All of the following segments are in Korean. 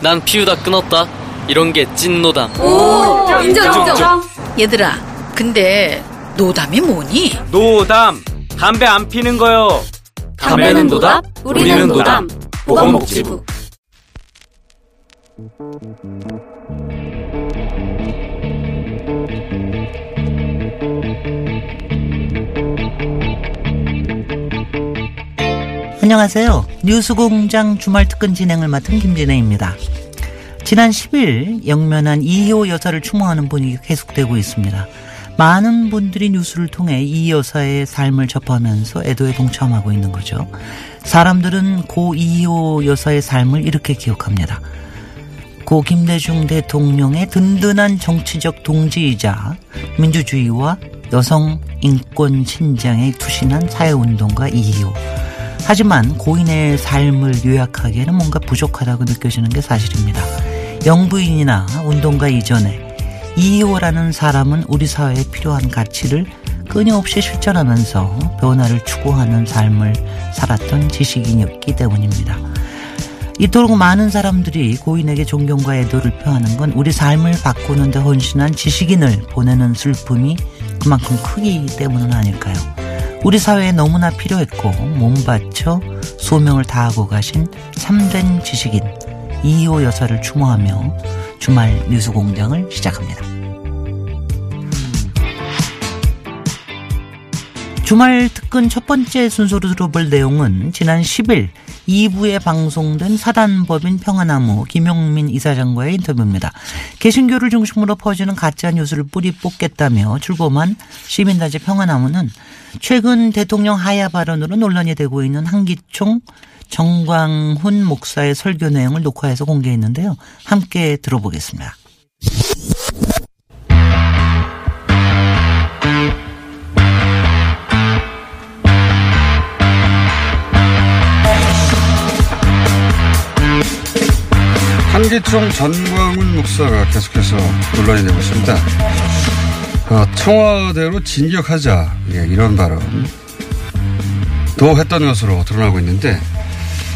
난 피우다 끊었다. 이런 게 찐 노담. 오, 인정, 인정. 얘들아, 근데 노담이 뭐니? 노담. 담배 안 피는 거요. 담배는 노답, 우리는 노담. 보건복지부. 안녕하세요. 뉴스공장 주말 특근 진행을 맡은 김진혜입니다. 지난 10일 영면한 이호 여사를 추모하는 분위기가 계속되고 있습니다. 많은 분들이 뉴스를 통해 이 여사의 삶을 접하면서 애도에 동참하고 있는 거죠. 사람들은 고 이호 여사의 삶을 이렇게 기억합니다. 고 김대중 대통령의 든든한 정치적 동지이자 민주주의와 여성 인권 신장에 투신한 사회운동가 이희호. 하지만 고인의 삶을 요약하기에는 뭔가 부족하다고 느껴지는 게 사실입니다. 영부인이나 운동가 이전에 이희호라는 사람은 우리 사회에 필요한 가치를 끊임없이 실천하면서 변화를 추구하는 삶을 살았던 지식인이었기 때문입니다. 이토록 많은 사람들이 고인에게 존경과 애도를 표하는 건 우리 삶을 바꾸는 데 헌신한 지식인을 보내는 슬픔이 그만큼 크기 때문은 아닐까요? 우리 사회에 너무나 필요했고 몸바쳐 소명을 다하고 가신 참된 지식인 이호 여사를 추모하며 주말 뉴스 공장을 시작합니다. 주말 특근 첫 번째 순서로 들어볼 내용은 지난 10일 2부에 방송된 사단법인 평화나무 김용민 이사장과의 인터뷰입니다. 개신교를 중심으로 퍼지는 가짜 뉴스를 뿌리 뽑겠다며 출범한 시민단체 평화나무는 최근 대통령 하야 발언으로 논란이 되고 있는 한기총 정광훈 목사의 설교 내용을 녹화해서 공개했는데요. 함께 들어보겠습니다. 한기총 전광훈 목사가 계속해서 논란이 되고 있습니다. 어, 청와대로 진격하자 예, 이런 발언 도 했던 것으로 드러나고 있는데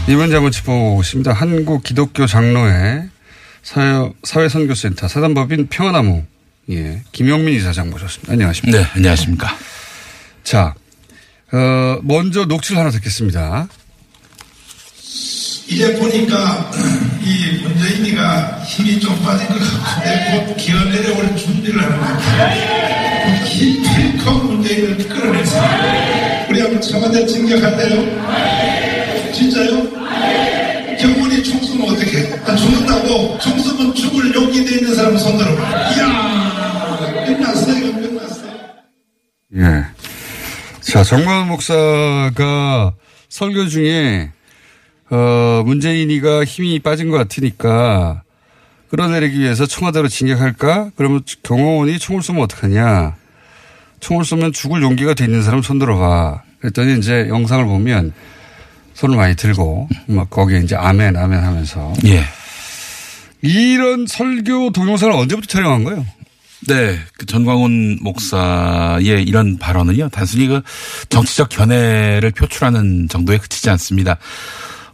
이 문제 한번 짚어보고 있습니다. 한국 기독교 장로회 사회, 사회선교센터 사단법인 평화나무 예, 김용민 이사장 모셨습니다. 안녕하십니까? 네, 안녕하십니까? 자, 어, 먼저 녹취를 하나 듣겠습니다. 이제 보니까 이 문재인이가 힘이 좀 빠진 것 같은데 곧 기어 내려올 준비를 하는 것 같아요. 힘 필컥 문재인을 끌어내서 우리 한번 청와대 진격할래요? 진짜요? 경훈이 총 쏘면 어떻게? 아, 죽는다고? 총 쏘면 죽을 용기 돼 있는 사람 손 들어. 이야, 끝났어요, 이거 끝났어요. 예. 자, 정광훈 목사가 설교 중에 어, 문재인이가 힘이 빠진 것 같으니까 끌어내리기 위해서 청와대로 진격할까? 그러면 경호원이 총을 쏘면 어떡하냐? 총을 쏘면 죽을 용기가 돼 있는 사람 손 들어봐. 그랬더니 이제 영상을 보면 손을 많이 들고 막 거기에 이제 아멘 아멘 하면서 예. 이런 설교 동영상을 언제부터 촬영한 거예요? 네, 그 전광훈 목사의 이런 발언은요, 단순히 그 정치적 견해를 표출하는 정도에 그치지 않습니다.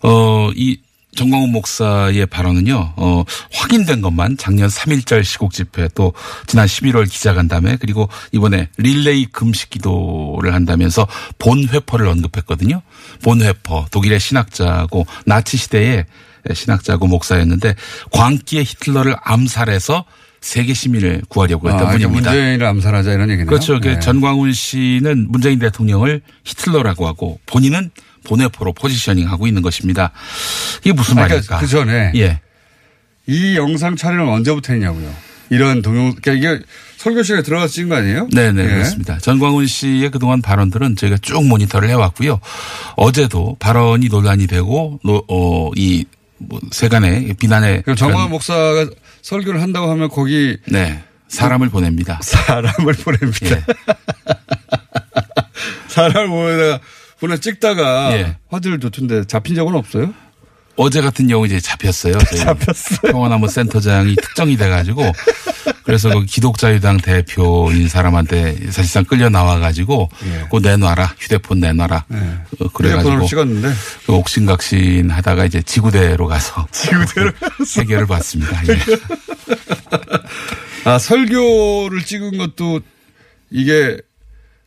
어, 이 정광훈 목사의 발언은요, 어, 확인된 것만 작년 3.1절 시국 집회 또 지난 11월 기자간담회 그리고 이번에 릴레이 금식 기도를 한다면서 본회퍼를 언급했거든요. 본회퍼, 독일의 신학자고 나치 시대의 신학자고 목사였는데 광기의 히틀러를 암살해서 세계 시민을 구하려고 했던 아, 분입니다. 문재인을 암살하자 이런 얘기네요. 그렇죠. 그 네. 전광훈 씨는 문재인 대통령을 히틀러라고 하고 본인은 본회퍼로 positioning 하고 있는 것입니다. 이게 무슨 아, 말일까? 그 전에 예. 이 영상 촬영을 언제부터 했냐고요. 이런 동영, 그러니까 이게 설교 시간에 들어가서 찍은 거 아니에요? 네네 예. 그렇습니다. 전광훈 씨의 그동안 발언들은 저희가 쭉 모니터를 해왔고요. 어제도 발언이 논란이 되고 노- 어, 이 뭐 세간의 그럼 정광훈 목사가 설교를 한다고 하면 거기 네 사람을 보냅니다. 사람을 보냅니다. 예. 사람을 보내다가 보내 찍다가 예. 화질을 좋던데 잡힌 적은 없어요? 어제 같은 경우 이제 잡혔어요. 잡혔어요. 평화나무 센터장이 특정이 돼가지고 그래서 그 기독자유당 대표인 사람한테 사실상 끌려 나와가지고 그거 내놔라 휴대폰 내놔라 어, 휴대폰으로 그래가지고 찍었는데 그 옥신각신 하다가 이제 지구대로 가서 지구대로 해결을 받습니다. 예. 아 설교를 찍은 것도 이게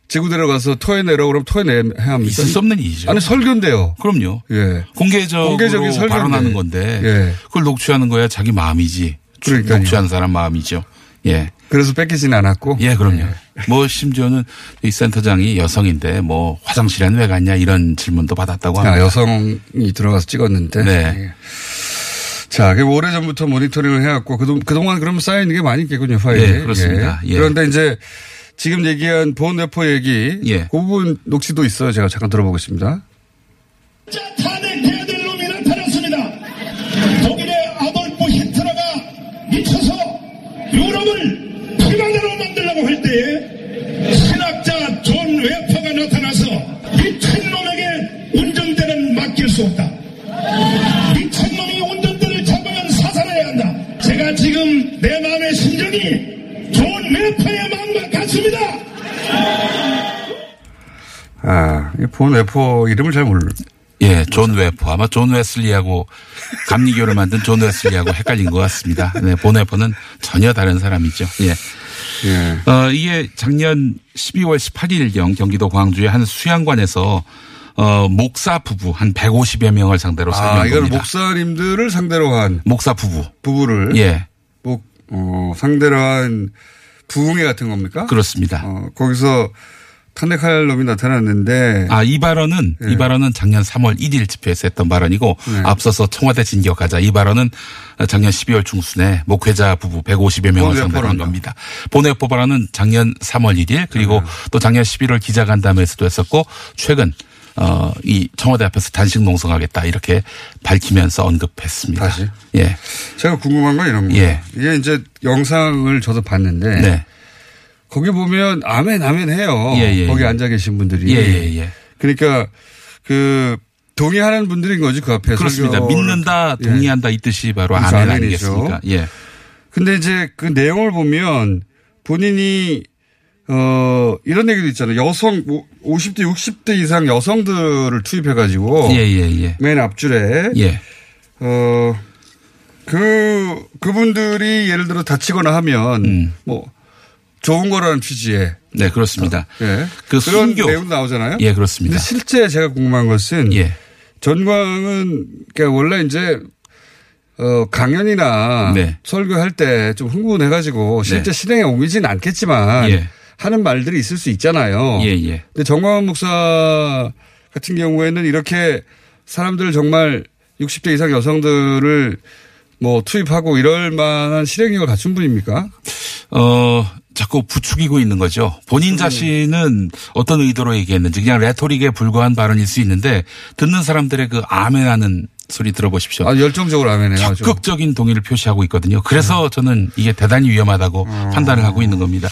지구대로 가서 토해내라고 그러면 토해내야 합니까? 있을 수 없는 일이죠. 아니 설교인데요. 그럼요. 예. 공개적으로 공개적인 설교인데. 발언하는 건데 예. 그걸 녹취하는 거야 자기 마음이지. 그러니까요. 녹취하는 사람 마음이죠. 예. 그래서 뺏기진 않았고. 예, 그럼요. 뭐 심지어는 이 센터장이 여성인데 뭐 화장실에는 왜 갔냐 이런 질문도 받았다고 합니다. 아, 여성이 들어가서 찍었는데. 네. 예. 자, 그 오래 전부터 모니터링을 해왔고 그동, 그동안 그러면 쌓여 있는 게 많이 있겠군요, 파일이. 네, 그렇습니다. 예. 그런데 이제 지금 얘기한 보온 래퍼 얘기. 예. 그 부분 녹취도 있어요. 제가 잠깐 들어보겠습니다. 탄핵해야 될 놈이 나타났습니다. 독일의 아돌프 히틀러가 미쳐서 유럽을 피난으로 만들려고 할 때에 신학자 존 웨퍼가 나타나서 미친 놈에게 운전대는 맡길 수 없다. 미친 놈이 운전대를 잡으면 사살해야 한다. 제가 지금 내 마음의 심정이 존 웨퍼의 같습니다. 아, 이 보온 래퍼 이름을 잘 몰라. 예, 존 웨퍼. 아마 존 웨슬리하고 감리교를 만든 존 웨슬리하고 헷갈린 것 같습니다. 네, 본회퍼는 전혀 다른 사람이죠. 예. 예. 어, 이게 작년 12월 18일경 경기도 광주의 한 수양관에서 어, 목사 부부 한 150여 명을 상대로 아, 설명 이건 겁니다. 목사님들을 상대로 한 목사 부부. 부부를. 예. 목, 어, 상대로 한 부흥회 같은 겁니까? 그렇습니다. 어, 거기서 탄핵할 놈이 나타났는데. 아, 이 발언은, 예. 이 발언은 작년 3월 1일 집회에서 했던 발언이고, 네. 앞서서 청와대 진격하자. 이 발언은 작년 12월 중순에 목회자 부부 150여 명을 본회포를 상대로 한 한다. 겁니다. 본회포 발언은 작년 3월 1일, 그리고 네. 또 작년 11월 기자간담회에서도 했었고, 최근, 어, 이 청와대 앞에서 단식 농성하겠다. 이렇게 밝히면서 언급했습니다. 다시? 예. 제가 궁금한 건 이런 거예요. 예. 이게 이제 영상을 저도 봤는데. 네. 거기 보면 아멘 아멘 해요. 예, 예, 거기 예. 앉아 계신 분들이. 예, 예, 예. 그러니까 그 동의하는 분들인 거지 그 앞에 그렇습니다. 믿는다, 예. 동의한다 이 뜻이 바로 그래서 아멘. 아니겠습니까? 예. 근데 이제 그 내용을 보면 본인이 어 이런 얘기도 있잖아요. 여성 50대 60대 이상 여성들을 투입해 가지고 예, 예, 예. 맨 앞줄에 예. 어 그 그분들이 예를 들어 다치거나 하면 음. 뭐 좋은 거라는 취지에 네, 그렇습니다. 예. 그 그런 순교. 내용도 나오잖아요. 예, 그렇습니다. 근데 실제 제가 궁금한 것은 예. 전광은 그러니까 원래 이제 어 강연이나 네. 설교할 때 좀 흥분해가지고 실제 네. 실행에 옮기지는 않겠지만 예. 하는 말들이 있을 수 있잖아요. 예, 예. 근데 정광훈 목사 같은 경우에는 이렇게 사람들 정말 60대 이상 여성들을 뭐 투입하고 이럴 만한 실행력을 갖춘 분입니까? 어, 자꾸 부추기고 있는 거죠. 본인 자신은 어떤 의도로 얘기했는지 그냥 레토릭에 불과한 발언일 수 있는데 듣는 사람들의 그 아멘하는 소리 들어보십시오. 아, 열정적으로. 아주. 적극적인 동의를 표시하고 있거든요. 그래서 저는 이게 대단히 위험하다고 판단을 하고 있는 겁니다.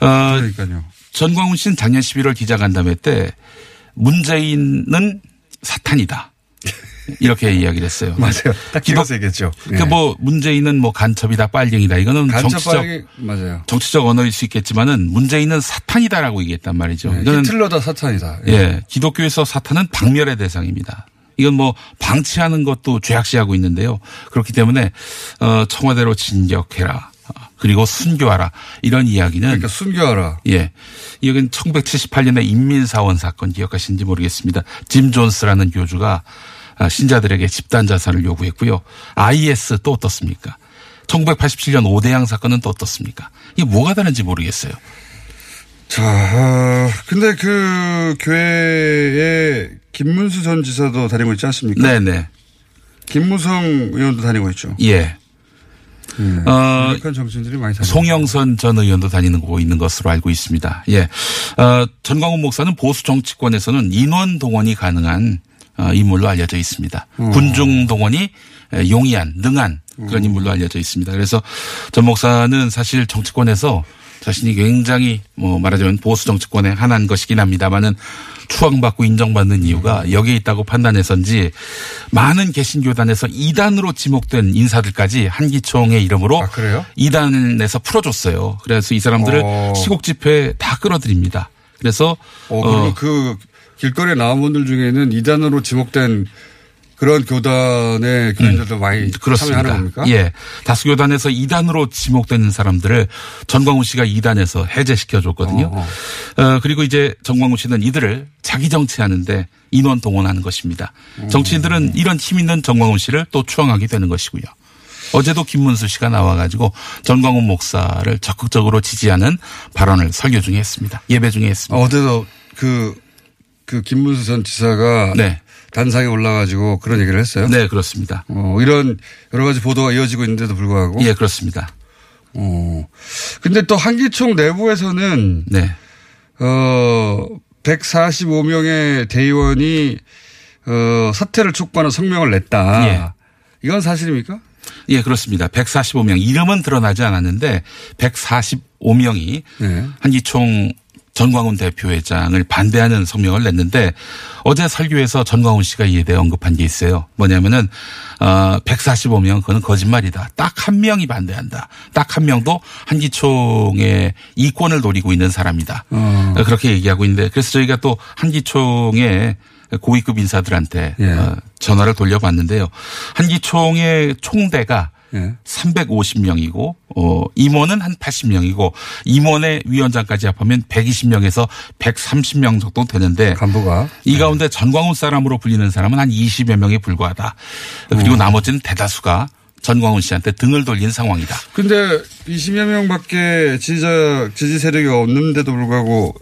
어, 어. 그러니까요. 전광훈 씨는 작년 11월 기자간담회 때 문재인은 사탄이다. 이렇게 이야기를 했어요. 맞아요. 딱 기어서 얘기했죠. 그러니까 뭐 문재인은 뭐 간첩이다, 빨갱이다. 이거는 간첩 정치적 빨갱이 맞아요. 정치적 언어일 수 있겠지만은 문재인은 사탄이다라고 얘기했단 말이죠. 네, 이거는 히틀러다 사탄이다. 예, 기독교에서 사탄은 박멸의 대상입니다. 이건 뭐 방치하는 것도 죄악시하고 있는데요. 그렇기 때문에 어 청와대로 진격해라. 그리고 순교하라. 이런 이야기는 그러니까 순교하라. 예. 이건 1978년에 인민사원 사건 기억하시는지 모르겠습니다. 짐 존스라는 교주가 아, 신자들에게 집단 자살을 요구했고요. IS 또 어떻습니까? 1987년 오대양 사건은 또 어떻습니까? 이게 뭐가 다른지 모르겠어요. 자, 어, 근데 그 교회에 김문수 전 지사도 다니고 있지 않습니까? 네네. 김무성 의원도 다니고 있죠. 예. 어, 어, 정치인들이 많이. 송영선 전 의원도 다니는 거 있는 것으로 알고 있습니다. 예. 어, 전광훈 목사는 보수 정치권에서는 인원 동원이 가능한 어, 인물로 알려져 있습니다. 군중 동원이 에, 용이한 능한 그런 인물로 알려져 있습니다. 그래서 전 목사는 사실 정치권에서 자신이 굉장히 뭐 말하자면 보수 정치권의 하나인 것이긴 합니다만은 추앙받고 인정받는 이유가 여기에 있다고 판단해서인지 많은 개신교단에서 이단으로 지목된 인사들까지 한기총의 이름으로 아, 그래요? 이단에서 풀어줬어요. 그래서 이 사람들을 어. 시국 집회에 다 끌어들입니다. 그래서 어, 어, 그리고 그 길거리에 나온 분들 중에는 이단으로 지목된 그런 교단의 교인들도 많이 음, 그렇습니다. 참여하는 겁니까? 예. 다수 교단에서 이단으로 지목되는 사람들을 전광훈 씨가 이단에서 해제시켜 줬거든요. 어, 어, 그리고 이제 전광훈 씨는 이들을 자기 정치하는데 인원 동원하는 것입니다. 음. 정치인들은 이런 힘 있는 전광훈 씨를 또 추앙하게 되는 것이고요. 어제도 김문수 씨가 나와가지고 전광훈 목사를 적극적으로 지지하는 발언을 설교 중에 했습니다. 예배 중에 했습니다. 어제도 그, 그 김문수 전 지사가 네. 단상에 올라가지고 그런 얘기를 했어요. 네, 그렇습니다. 어, 이런 여러 가지 보도가 이어지고 있는데도 불구하고. 예, 그렇습니다. 어. 근데 또 한기총 내부에서는 네. 어 145명의 대의원이 어 사퇴를 촉구하는 성명을 냈다. 예. 이건 사실입니까? 예, 그렇습니다. 145명. 이름은 드러나지 않았는데 145명이 네. 한기총 전광훈 대표회장을 반대하는 성명을 냈는데 어제 설교에서 전광훈 씨가 이에 대해 언급한 게 있어요. 뭐냐면은 어 145명 그거는 거짓말이다. 딱 한 명이 반대한다. 딱 한 명도 한기총의 이권을 노리고 있는 사람이다. 어. 그렇게 얘기하고 있는데 그래서 저희가 또 한기총의 고위급 인사들한테 예. 어, 전화를 돌려봤는데요. 한기총의 총대가 예. 350명이고 어 임원은 한 80명이고 임원의 위원장까지 합하면 120명에서 130명 정도 되는데 간부가 이 가운데 전광훈 사람으로 불리는 사람은 한 20여 명에 불과하다. 그리고 어. 나머지는 대다수가 전광훈 씨한테 등을 돌린 상황이다. 근데 20여 명밖에 지지자 지지 세력이 없는데도 불구하고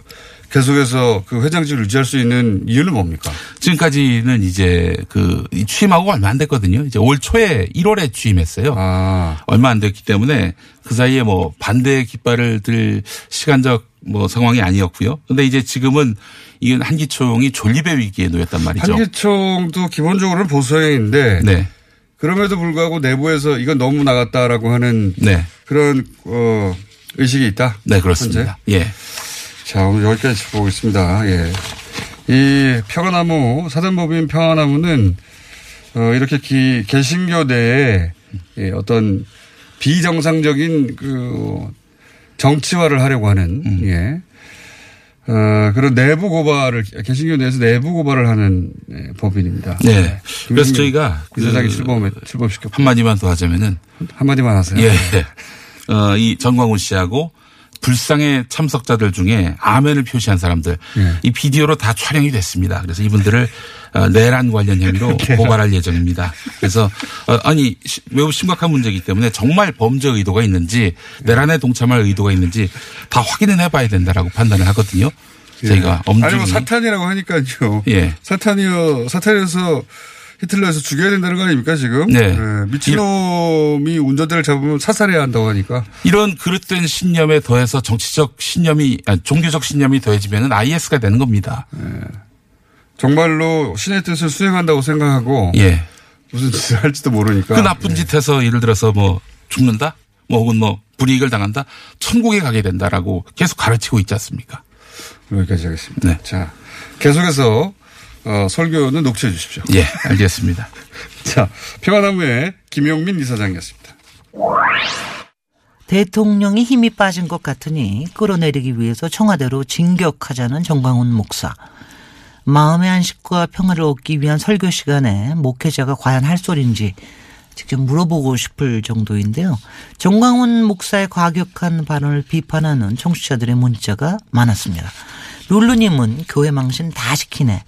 계속해서 그 회장직을 유지할 수 있는 이유는 뭡니까? 지금까지는 이제 그 취임하고 얼마 안 됐거든요. 이제 올 초에 1월에 취임했어요. 아. 얼마 안 됐기 때문에 그 사이에 뭐 반대 깃발을 들 시간적 뭐 상황이 아니었고요. 근데 이제 지금은 이건 한기총이 존립의 위기에 놓였단 말이죠. 한기총도 기본적으로는 보수형인데 네. 그럼에도 불구하고 내부에서 이건 너무 나갔다라고 하는 네. 그런 어 의식이 있다. 네, 그렇습니다. 예. 자, 오늘 여기까지 짚어보겠습니다. 예. 이 평화나무, 사단법인 평화나무는, 어, 이렇게 기, 개신교 내에 예, 어떤 비정상적인 그 정치화를 하려고 하는, 음. 예. 어, 그런 내부 고발을, 개신교 내에서 내부 고발을 하는 예, 법인입니다. 네. 그래서 김용민 저희가 그 출범, 출범시켰고. 한마디만 더 하자면은 한마디만 하세요. 예. 어, 이 전광훈 씨하고 불상의 참석자들 중에 아멘을 표시한 사람들 예. 이 비디오로 다 촬영이 됐습니다. 그래서 이분들을 어, 내란 관련 혐의로 고발할 예정입니다. 그래서 어, 아니 시- 매우 심각한 문제이기 때문에 정말 범죄 의도가 있는지 내란에 동참할 의도가 있는지 다 확인을 해봐야 된다라고 판단을 하거든요. 저희가 예. 아니, 뭐 사탄이라고 하니까요. 예. 사탄이요, 사탄에서 히틀러에서 죽여야 된다는 거 아닙니까, 지금? 네. 미친놈이 운전대를 잡으면 사살해야 한다고 하니까. 이런 그릇된 신념에 더해서 정치적 신념이 아니, 종교적 신념이 더해지면은 IS가 되는 겁니다. 정말로 신의 뜻을 수행한다고 생각하고. 예. 무슨 짓을 할지도 모르니까. 그 나쁜 짓 해서 예를 들어서 뭐 죽는다? 뭐 혹은 뭐 불이익을 당한다? 천국에 가게 된다라고 계속 가르치고 있지 않습니까? 여기까지 하겠습니다. 네. 자, 계속해서, 어, 설교는 녹취해 주십시오. 예, 알겠습니다. 자, 평화나무의 김용민 이사장이었습니다. 대통령이 힘이 빠진 것 같으니 끌어내리기 위해서 청와대로 진격하자는 정광훈 목사. 마음의 안식과 평화를 얻기 위한 설교 시간에 목회자가 과연 할 소리인지 직접 물어보고 싶을 정도인데요. 정광훈 목사의 과격한 발언을 비판하는 청취자들의 문자가 많았습니다. 룰루님은 교회 망신 다 시키네.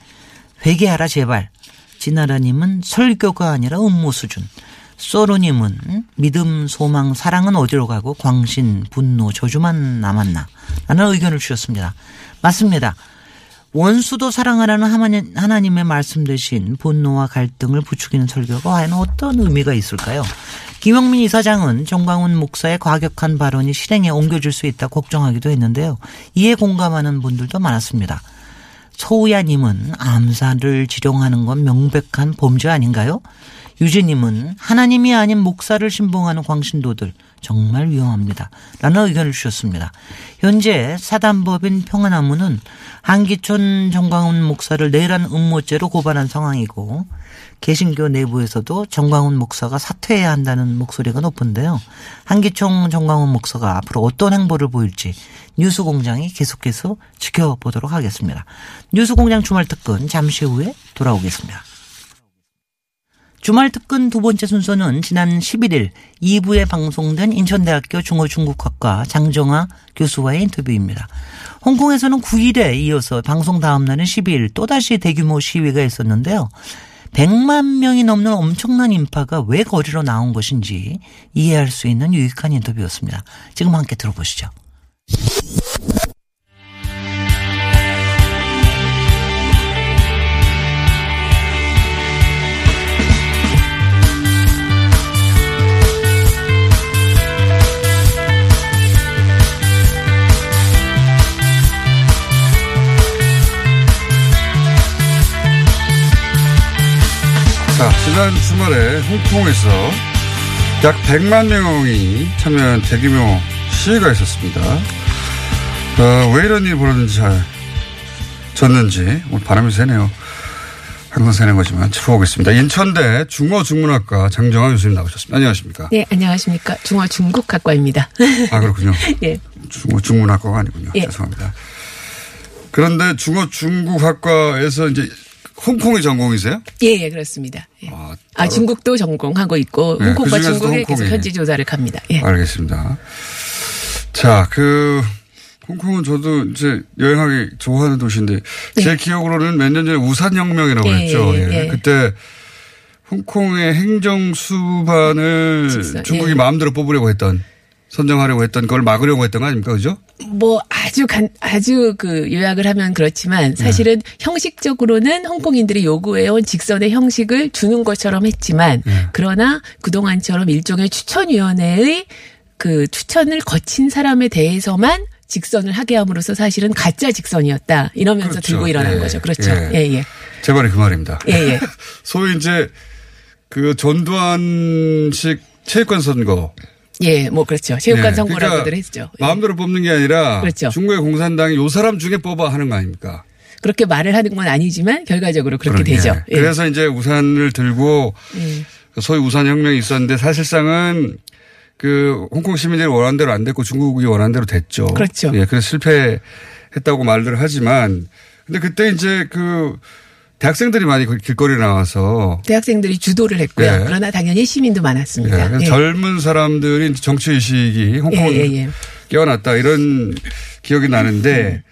회개하라 제발. 진아라님은 설교가 아니라 음모 수준. 소로님은 믿음, 소망, 사랑은 어디로 가고 광신, 분노, 저주만 남았나? 라는 의견을 주셨습니다. 맞습니다. 원수도 사랑하라는 하나님- 하나님의 말씀 대신 분노와 갈등을 부추기는 설교가 과연 어떤 의미가 있을까요? 김영민 이사장은 정광훈 목사의 과격한 발언이 실행에 옮겨질 수 있다 걱정하기도 했는데요. 이에 공감하는 분들도 많았습니다. 서우야님은 암살을 지령하는 건 명백한 범죄 아닌가요? 유진님은 하나님이 아닌 목사를 신봉하는 광신도들 정말 위험합니다. 라는 의견을 주셨습니다. 현재 사단법인 평안나무는 한기촌 정광훈 목사를 내란 음모죄로 고발한 상황이고 개신교 내부에서도 정광훈 목사가 사퇴해야 한다는 목소리가 높은데요. 한기총 정광훈 목사가 앞으로 어떤 행보를 보일지 뉴스공장이 계속해서 지켜보도록 하겠습니다. 뉴스공장 주말 특근 잠시 후에 돌아오겠습니다. 주말 특근 두 번째 순서는 지난 11일 2부에 방송된 인천대학교 중어중국학과 장정아 교수와의 인터뷰입니다. 홍콩에서는 9일에 이어서 방송 다음 날은 12일 또다시 대규모 시위가 있었는데요. 100만 명이 넘는 엄청난 인파가 왜 거리로 나온 것인지 이해할 수 있는 유익한 인터뷰였습니다. 지금 함께 들어보시죠. 지난 주말에 홍콩에서 약 100만 명이 참여한 대규모 시위가 있었습니다. 어, 왜 이런 일이 벌어졌는지 잘 졌는지 오늘 바람이 세네요. 항상 새는 거지만 들어보겠습니다. 인천대 중어중문학과 장정아 교수님 나오셨습니다. 안녕하십니까? 네, 안녕하십니까. 중어 중국학과입니다. 아, 그렇군요. 예. 중어 중문학과가 아니군요. 예. 죄송합니다. 그런데 중어 중국학과에서 이제 홍콩이 전공이세요? 예, 예, 그렇습니다. 예. 아, 따로- 중국도 전공하고 있고, 네, 홍콩과 그중에서도 중국에 계속 홍콩이. 현지 조사를 갑니다. 예. 알겠습니다. 자, 그, 홍콩은 저도 이제 여행하기 좋아하는 도시인데, 제 기억으로는 몇 년 전에 우산혁명이라고 네. 예, 했죠. 예, 예. 예. 그때 홍콩의 행정수반을 직선, 중국이 예. 마음대로 뽑으려고 했던, 선정하려고 했던 그걸 막으려고 했던 거 아닙니까? 그죠? 뭐 아주 간, 아주 그 요약을 하면 그렇지만 사실은 네. 형식적으로는 홍콩인들이 요구해온 직선의 형식을 주는 것처럼 했지만 네. 그러나 그동안처럼 일종의 추천위원회의 그 추천을 거친 사람에 대해서만 직선을 하게 함으로써 사실은 가짜 직선이었다 이러면서 그렇죠. 들고 일어난 예. 거죠. 그렇죠. 예. 예, 예. 제 말이 그 말입니다. 예, 예. 소위 이제 그 전두환식 체육관 선거. 예, 뭐 그렇죠. 체육관 네, 선거라고들 그러니까 했죠. 예. 마음대로 뽑는 게 아니라 그렇죠. 중국의 공산당이 요 사람 중에 뽑아 하는 거 아닙니까? 그렇게 말을 하는 건 아니지만 결과적으로 그렇게 그러게. 되죠. 예. 그래서 이제 우산을 들고 예. 소위 우산 혁명이 있었는데 사실상은 그 홍콩 시민들이 원하는 대로 안 됐고 중국이 원하는 대로 됐죠. 그렇죠. 예, 그래서 실패했다고 말들을 하지만 근데 그때 이제 그 대학생들이 많이 그 길거리에 나와서 대학생들이 주도를 했고요. 예. 그러나 당연히 시민도 예, 많았습니다. 그래서 예. 젊은 사람들이 정치 의식이 홍콩 예, 예, 예. 깨어났다 이런 기억이 나는데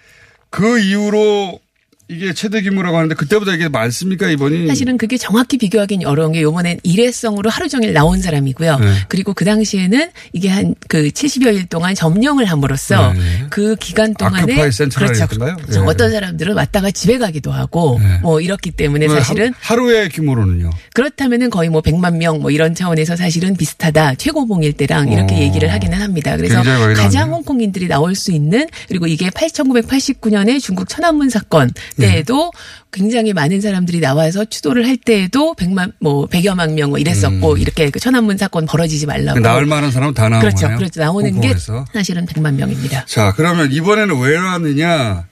그 이후로 이게 최대 규모라고 하는데 그때보다 이게 많습니까 이번이? 사실은 그게 정확히 비교하기는 어려운 게 요번엔 일회성으로 하루 종일 나온 사람이고요. 네. 그리고 그 당시에는 이게 한 그 70여 일 동안 점령을 함으로써 네. 그 기간 동안에 아큐파이 센트럴이었던가요? 그렇죠. 네. 어떤 사람들은 왔다가 집에 가기도 하고 뭐 이렇기 때문에 네, 사실은 하- 하루의 규모로는요. 그렇다면은 거의 뭐 100만 명 뭐 이런 차원에서 사실은 비슷하다. 최고봉일 때랑 이렇게 어. 얘기를 하기는 합니다. 그래서 가장 나오네요. 홍콩인들이 나올 수 있는 그리고 이게 1989년에 중국 천안문 사건 네. 때에도 굉장히 많은 사람들이 나와서 추도를 할 때에도 100만 뭐 100여만 명 뭐 이랬었고 이렇게 그 천안문 사건 벌어지지 말라고. 음. 나올 만한 사람은 다 나오는 그렇죠. 거네요. 그렇죠. 나오는 홍콩에서. 게 사실은 100만 명입니다. 자 그러면 이번에는 왜 나왔느냐?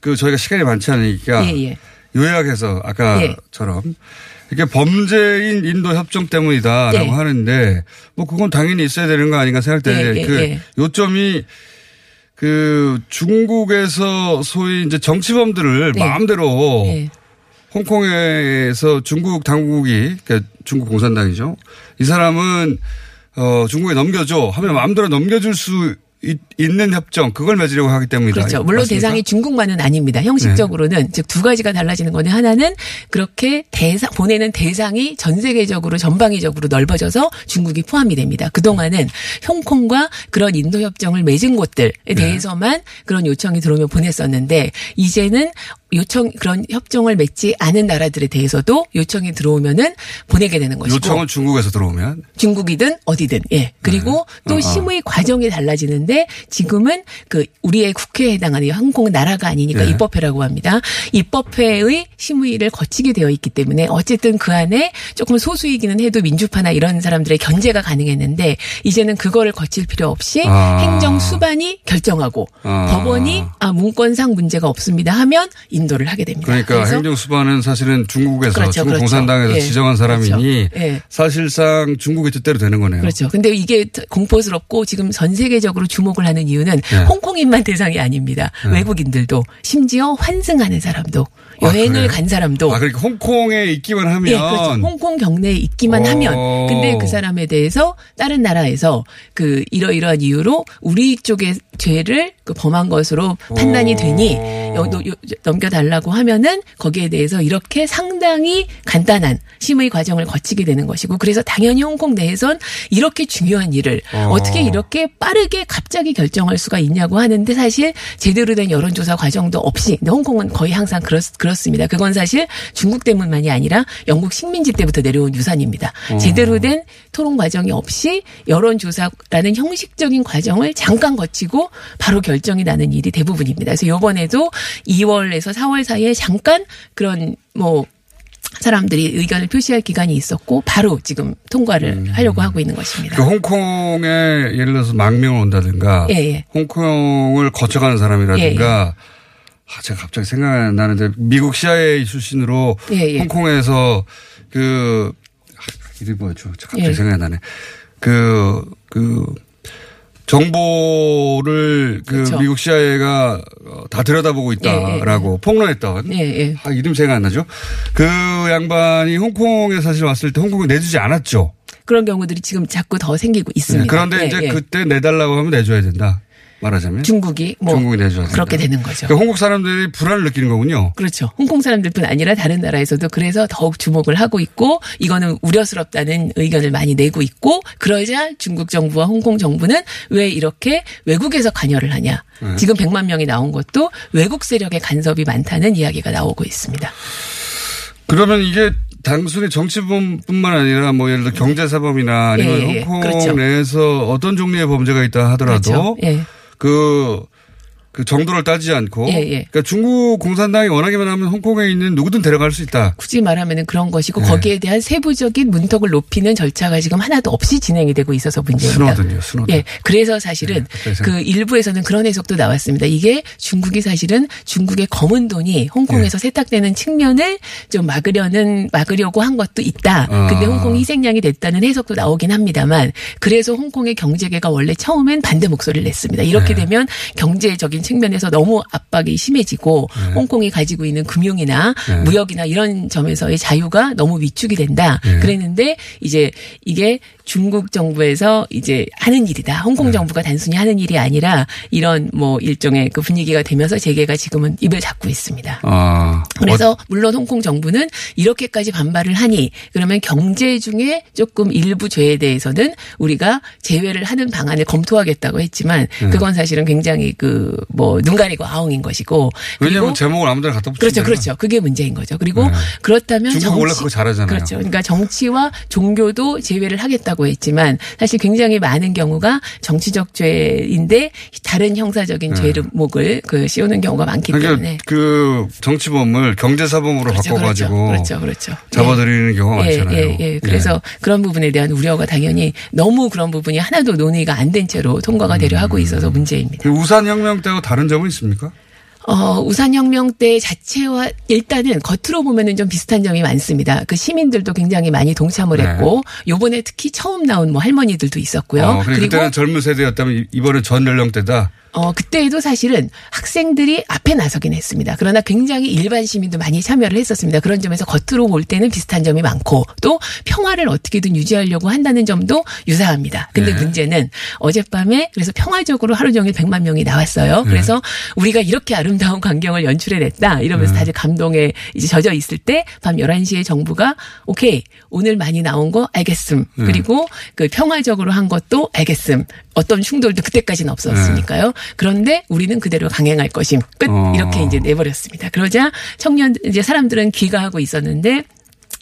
그 저희가 시간이 많지 않으니까 예, 예. 요약해서 아까처럼 이게 범죄인 인도 협정 때문이다라고 예. 하는데 뭐 그건 당연히 있어야 되는 거 아닌가 생각되는데 예, 예, 그 예. 요점이 그 중국에서 소위 이제 정치범들을 네. 마음대로 예. 홍콩에서 중국 당국이 그러니까 중국 공산당이죠. 이 사람은 어 중국에 넘겨줘 하면 마음대로 넘겨줄 수 있, 는 협정 그걸 맺으려고 하기 때문이다. 그렇죠. 물론 맞습니까? 대상이 중국만은 아닙니다. 형식적으로는 즉두 가지가 달라지는 건데 하나는 그렇게 대상 보내는 대상이 전 세계적으로 전방위적으로 넓어져서 중국이 포함이 됩니다. 그 동안은 홍콩과 그런 인도 협정을 맺은 곳들에 네. 대해서만 그런 요청이 들어오면 보냈었는데 이제는 요청 그런 협정을 맺지 않은 나라들에 대해서도 요청이 들어오면은 보내게 되는 것이고 요청은 중국에서 들어오면 중국이든 어디든 예 그리고 또 어, 어. 심의 과정이 달라지는데 지금은 그 우리의 국회에 해당하는 홍콩 나라가 아니니까 예. 입법회라고 합니다 입법회의 심의를 거치게 되어 있기 때문에 어쨌든 그 안에 조금 소수이기는 해도 민주파나 이런 사람들의 견제가 가능했는데 이제는 그거를 거칠 필요 없이 아. 행정 수반이 결정하고 아. 법원이 아 문건상 문제가 없습니다 하면 인도를 하게 됩니다. 그러니까 행정수반은 사실은 중국에서 그렇죠, 중국 그렇죠. 공산당에서 예. 지정한 사람이니 그렇죠. 예. 사실상 중국의 뜻대로 되는 거네요. 그렇죠. 근데 이게 공포스럽고 지금 전 세계적으로 주목을 하는 이유는 네. 홍콩인만 대상이 아닙니다. 네. 외국인들도 심지어 환승하는 사람도 여행을 그래요? 간 사람도 아, 그러니까 홍콩에 있기만 하면 예, 그렇죠. 홍콩 경내에 있기만 어. 하면 근데 그 사람에 대해서 다른 나라에서 그 이러이러한 이유로 우리 쪽의 죄를 그 범한 것으로 판단이 되니 여- 너- 요- 넘겨 달라고 하면은 거기에 대해서 이렇게 상당히 간단한 심의 과정을 거치게 되는 것이고 그래서 당연히 홍콩 내에선 이렇게 중요한 일을 어. 어. 떻게 이렇게 빠르게 갑자기 결정할 수가 있냐고 하는데 사실 제대로 된 여론조사 과정도 없이 홍콩은 거의 항상 그렇, 그렇습니다. 그건 사실 중국 때문만이 아니라 영국 식민지 때부터 내려온 유산입니다. 어. 제대로 된 토론 과정이 없이 여론조사라는 형식적인 과정을 잠깐 거치고 바로 결정이 나는 일이 대부분입니다. 그래서 요번에도 2월에서 4월 사이에 잠깐 그런 뭐 사람들이 의견을 표시할 기간이 있었고 바로 지금 통과를 하려고 하고 있는 것입니다. 그 홍콩에 예를 들어서 망명을 온다든가 예, 예. 홍콩을 거쳐가는 사람이라든가 아, 제가 갑자기 생각이 안 나는데 미국 CIA 출신으로 예, 예. 홍콩에서 그 아, 이름이 뭐였죠? 갑자기 예. 생각이 안 나네. 그, 그, 정보를 그 그렇죠. 미국 CIA가 어, 다 들여다보고 있다라고 폭로했던. 예, 예. 아, 이름 생각 안 나죠? 그 양반이 홍콩에 사실 왔을 때 홍콩에 내주지 않았죠. 그런 경우들이 지금 자꾸 더 생기고 있습니다. 네, 그런데 예, 이제 예. 그때 내달라고 하면 내줘야 된다. 말하자면. 중국이 뭐 중국이. 그렇게 되는 거죠. 그러니까 홍콩 사람들이 불안을 느끼는 거군요. 그렇죠. 홍콩 사람들뿐 아니라 다른 나라에서도 그래서 더욱 주목을 하고 있고 이거는 우려스럽다는 의견을 많이 내고 있고 그러자 중국 정부와 홍콩 정부는 왜 이렇게 외국에서 관여를 하냐. 네. 지금 100만 명이 나온 것도 외국 세력의 간섭이 많다는 이야기가 나오고 있습니다. 그러면 이게 단순히 정치범뿐만 아니라 뭐 예를 들어 경제사범이나 아니면 예, 예, 홍콩 그렇죠. 내에서 어떤 종류의 범죄가 있다 하더라도 그렇죠. 예. 그, 그 정도를 따지지 않고 예, 예. 그러니까 중국 공산당이 원하기만 하면 홍콩에 있는 누구든 데려갈 수 있다. 굳이 말하면 그런 것이고 네. 거기에 대한 세부적인 문턱을 높이는 절차가 지금 하나도 없이 진행이 되고 있어서 문제입니다. 스노든이요, 스노든. 예, 그래서 사실은 그래서. 그 일부에서는 그런 해석도 나왔습니다. 이게 중국이 사실은 중국의 검은 돈이 홍콩에서 네. 세탁되는 측면을 좀 막으려는 막으려고 한 것도 있다. 아. 근데 홍콩이 희생양이 됐다는 해석도 나오긴 합니다만 그래서 홍콩의 경제계가 원래 처음엔 반대 목소리를 냈습니다. 이렇게 네. 되면 경제적인 측면에서 너무 압박이 심해지고 네. 홍콩이 가지고 있는 금융이나 네. 무역이나 이런 점에서의 자유가 너무 위축이 된다. 네. 그랬는데 이제 이게 중국 정부에서 이제 하는 일이다. 홍콩 네. 정부가 단순히 하는 일이 아니라 이런 뭐 일종의 그 분위기가 되면서 재계가 지금은 입을 닫고 있습니다. 아. 그래서 물론 홍콩 정부는 이렇게까지 반발을 하니 그러면 경제 중에 조금 일부 죄에 대해서는 우리가 제외를 하는 방안을 검토하겠다고 했지만 네. 그건 사실은 굉장히 그뭐 눈 가리고 아웅인 것이고 왜냐하면 제목을 아무데나 갖다 붙이면 그렇죠, 그렇죠. 그게 문제인 거죠. 그리고 네. 그렇다면 중국 원래 그거 잘하잖아요. 그렇죠. 그러니까 정치와 종교도 제외를 하겠다고 했지만 사실 굉장히 많은 경우가 정치적 죄인데 다른 형사적인 네. 죄목을 그 씌우는 경우가 많기 그러니까 때문에 그 정치범을 경제사범으로 그렇죠, 바꿔가지고 그렇죠, 그렇죠. 잡아들이는 경우가 예, 많잖아요. 예, 예. 그래서 그런 부분에 대한 우려가 당연히 너무 그런 부분이 하나도 논의가 안 된 채로 통과가 되려 하고 있어서 문제입니다. 그 우산 혁명 때하고 다른 점은 있습니까? 어, 우산혁명 때 자체와 일단은 겉으로 보면은 좀 비슷한 점이 많습니다. 그 시민들도 굉장히 많이 동참을 네. 했고 요번에 특히 처음 나온 뭐 할머니들도 있었고요. 어, 그리고 그때는 젊은 세대였다면 이- 이번엔 전 연령대다. 어, 그때에도 사실은 학생들이 앞에 나서긴 했습니다. 그러나 굉장히 일반 시민도 많이 참여를 했었습니다. 그런 점에서 겉으로 볼 때는 비슷한 점이 많고 또 평화를 어떻게든 유지하려고 한다는 점도 유사합니다. 근데 네. 문제는 어젯밤에 그래서 평화적으로 하루 종일 100만 명이 나왔어요. 네. 그래서 우리가 이렇게 아름다운 광경을 연출해냈다 이러면서 네. 다들 감동에 이제 젖어 있을 때 밤 11시에 정부가 오케이 오늘 많이 나온 거 알겠음. 네. 그리고 그 평화적으로 한 것도 알겠음. 어떤 충돌도 그때까지는 없었으니까요. 그런데 우리는 그대로 강행할 것임. 끝. 어. 이렇게 이제 내버렸습니다. 그러자 청년 이제 사람들은 귀가하고 있었는데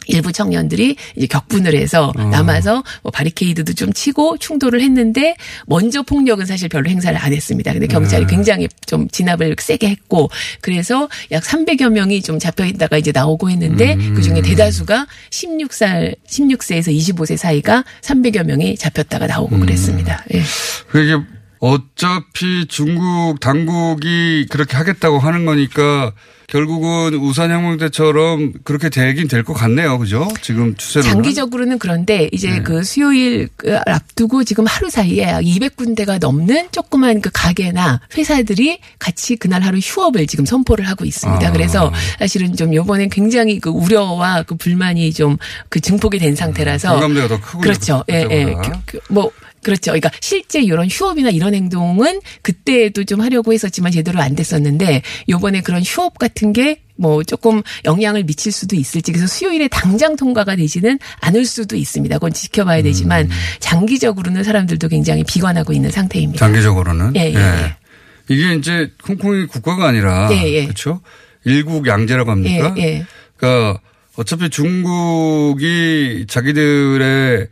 일부 청년들이 이제 격분을 해서 어. 남아서 뭐 바리케이드도 좀 치고 충돌을 했는데 먼저 폭력은 사실 별로 행사를 안 했습니다. 근데 경찰이 네. 굉장히 좀 진압을 세게 했고 그래서 약 300여 명이 좀 잡혀 있다가 이제 나오고 했는데 음. 그 중에 대다수가 16살 16세에서 25세 사이가 300여 명이 잡혔다가 나오고 음. 그랬습니다. 예. 그게 어차피 중국 당국이 그렇게 하겠다고 하는 거니까 결국은 우산혁명 때처럼 그렇게 되긴 될 것 같네요. 그죠? 지금 추세로는. 장기적으로는 그런데 이제 네. 그 수요일 그 앞두고 지금 하루 사이에 약 200군데가 넘는 조그만 그 가게나 회사들이 같이 그날 하루 휴업을 지금 선포를 하고 있습니다. 아. 그래서 사실은 좀 요번엔 굉장히 그 우려와 그 불만이 좀 그 증폭이 된 상태라서 공감대가 더 크군요. 그렇죠. 예, 예. 그, 그, 뭐 그렇죠. 그러니까 실제 이런 휴업이나 이런 행동은 그때도 좀 하려고 했었지만 제대로 안 됐었는데 요번에 그런 휴업 같은 게뭐 조금 영향을 미칠 수도 있을지 그래서 수요일에 당장 통과가 되지는 않을 수도 있습니다. 그건 지켜봐야 되지만 음. 장기적으로는 사람들도 굉장히 비관하고 있는 상태입니다. 장기적으로는. 예, 예, 예. 이게 이제 홍콩이 국가가 아니라. 예, 예. 그렇죠? 일국 양제라고 합니까? 예, 예. 그러니까 어차피 중국이 자기들의